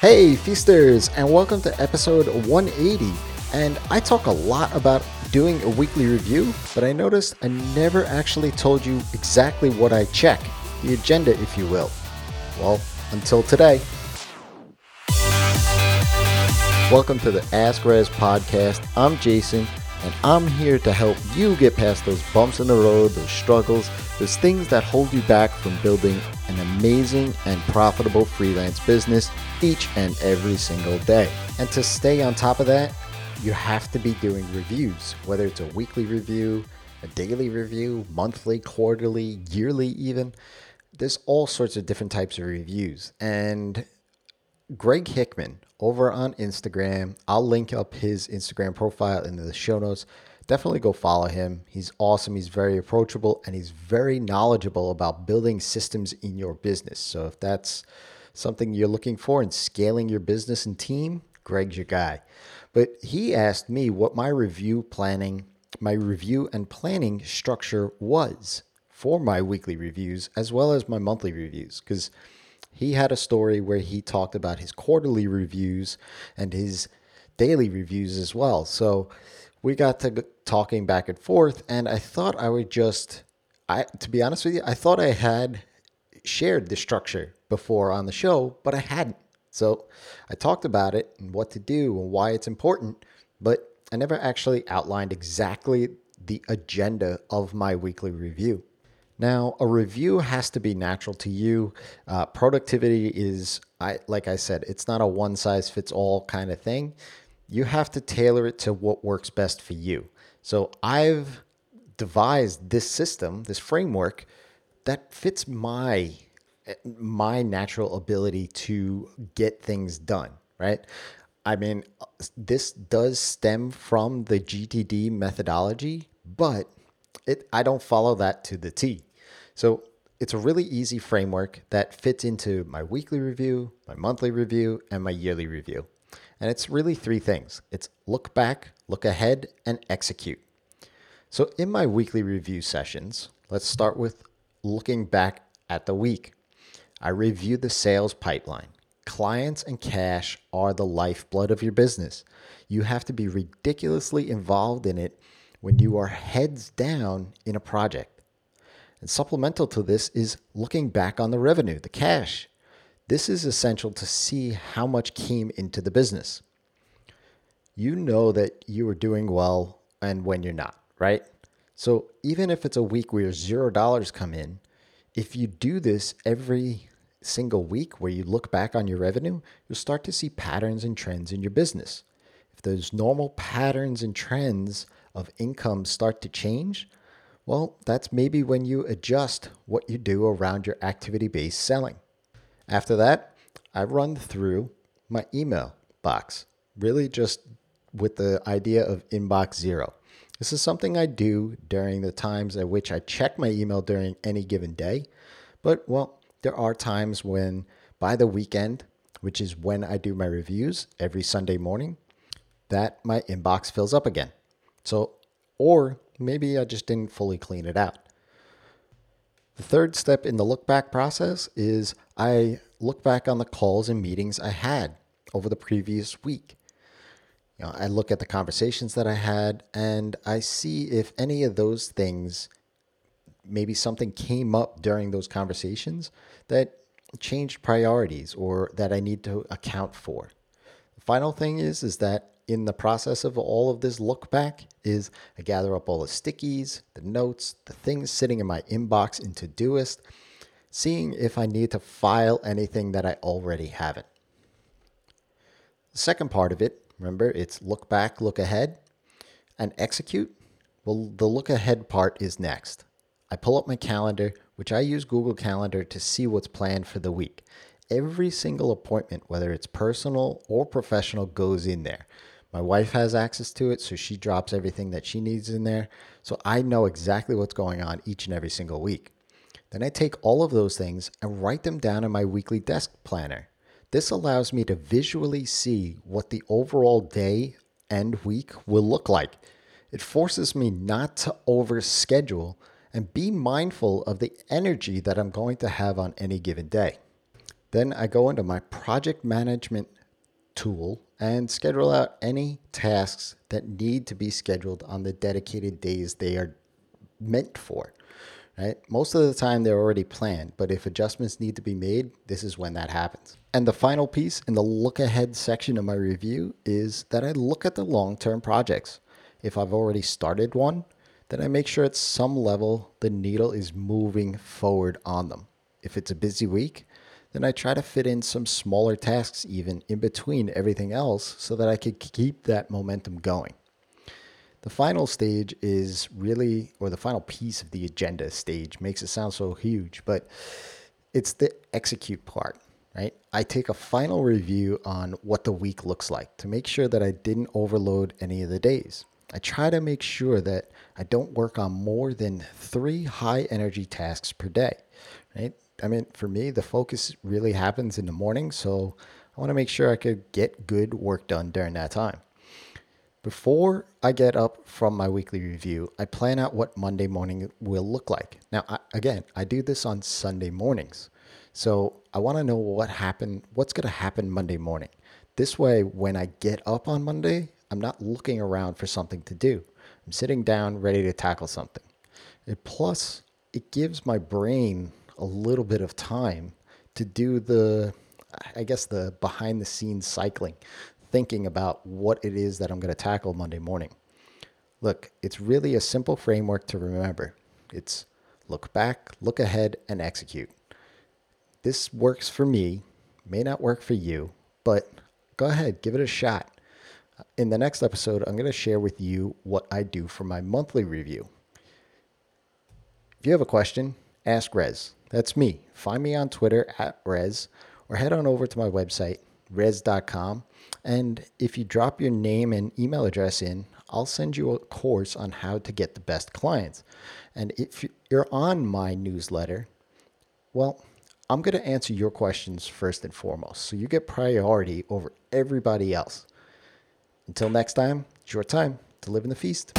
Hey, feasters, and welcome to episode 180. And I talk a lot about doing a weekly review, but I noticed I never actually told you exactly what I check, the agenda, if you will. Well, until today. Welcome to the Ask Rezzz podcast. I'm Jason, and I'm here to help you get past those bumps in the road, those struggles, those things that hold you back from building an amazing and profitable freelance business each and every single day. And to stay on top of that, you have to be doing reviews, whether it's a weekly review, a daily review, monthly, quarterly, yearly, even. There's all sorts of different types of reviews. And Greg Hickman over on Instagram, I'll link up his Instagram profile in the show notes. Definitely go follow him. He's awesome. He's very approachable and he's very knowledgeable about building systems in your business. So if that's something you're looking for in scaling your business and team, Greg's your guy. But he asked me what my review planning, my review and planning structure was for my weekly reviews as well as my monthly reviews because he had a story where he talked about his quarterly reviews and his daily reviews as well. So we got to talking back and forth, and I thought I would just, I to be honest with you, I thought I had shared the structure before on the show, but I hadn't. So I talked about it and what to do and why it's important, but I never actually outlined exactly the agenda of my weekly review. Now, a review has to be natural to you. Uh, productivity is, I like I said, it's not a one size fits all kind of thing. You have to tailor it to what works best for you. So I've devised this system, this framework that fits my my natural ability to get things done, right? I mean, this does stem from the GTD methodology, but it I don't follow that to the T. So it's a really easy framework that fits into my weekly review, my monthly review, and my yearly review. And it's really three things it's look back, look ahead, and execute. So in my weekly review sessions, let's start with looking back at the week. I review the sales pipeline. Clients and cash are the lifeblood of your business. You have to be ridiculously involved in it when you are heads down in a project. And supplemental to this is looking back on the revenue, the cash. This is essential to see how much came into the business. You know that you are doing well and when you're not, right? So even if it's a week where zero dollars come in, if you do this every single week where you look back on your revenue, you'll start to see patterns and trends in your business. If those normal patterns and trends of income start to change, well, that's maybe when you adjust what you do around your activity based selling. After that, I run through my email box, really just with the idea of inbox zero. This is something I do during the times at which I check my email during any given day. But, well, there are times when by the weekend, which is when I do my reviews every Sunday morning, that my inbox fills up again. So, or maybe I just didn't fully clean it out. The third step in the look back process is I look back on the calls and meetings I had over the previous week. You know, I look at the conversations that I had and I see if any of those things, maybe something came up during those conversations that changed priorities or that I need to account for. The final thing is is that in the process of all of this look back is I gather up all the stickies, the notes, the things sitting in my inbox in Todoist, seeing if I need to file anything that I already haven't. The second part of it Remember, it's look back, look ahead, and execute. Well, the look ahead part is next. I pull up my calendar, which I use Google Calendar to see what's planned for the week. Every single appointment, whether it's personal or professional, goes in there. My wife has access to it, so she drops everything that she needs in there. So I know exactly what's going on each and every single week. Then I take all of those things and write them down in my weekly desk planner. This allows me to visually see what the overall day and week will look like. It forces me not to overschedule and be mindful of the energy that I'm going to have on any given day. Then I go into my project management tool and schedule out any tasks that need to be scheduled on the dedicated days they are meant for. Right? Most of the time they're already planned, but if adjustments need to be made, this is when that happens. And the final piece in the look ahead section of my review is that I look at the long term projects. If I've already started one, then I make sure at some level the needle is moving forward on them. If it's a busy week, then I try to fit in some smaller tasks even in between everything else so that I could keep that momentum going. The final stage is really, or the final piece of the agenda stage makes it sound so huge, but it's the execute part right? I take a final review on what the week looks like to make sure that I didn't overload any of the days. I try to make sure that I don't work on more than three high energy tasks per day, right? I mean, for me, the focus really happens in the morning, so I want to make sure I could get good work done during that time. Before I get up from my weekly review, I plan out what Monday morning will look like. Now, I, again, I do this on Sunday mornings. So I want to know what happened, what's going to happen Monday morning. This way, when I get up on Monday, I'm not looking around for something to do. I'm sitting down ready to tackle something. And plus, it gives my brain a little bit of time to do the, I guess, the behind the scenes cycling, thinking about what it is that I'm going to tackle Monday morning. Look, it's really a simple framework to remember. It's look back, look ahead, and execute this works for me, may not work for you, but go ahead, give it a shot. In the next episode, I'm going to share with you what I do for my monthly review. If you have a question, ask Rezzz. That's me. Find me on Twitter at Rezzz or head on over to my website, rezzz.com. And if you drop your name and email address in, I'll send you a course on how to get the best clients. And if you're on my newsletter, well, I'm going to answer your questions first and foremost. So you get priority over everybody else. Until next time, it's your time to live in the feast.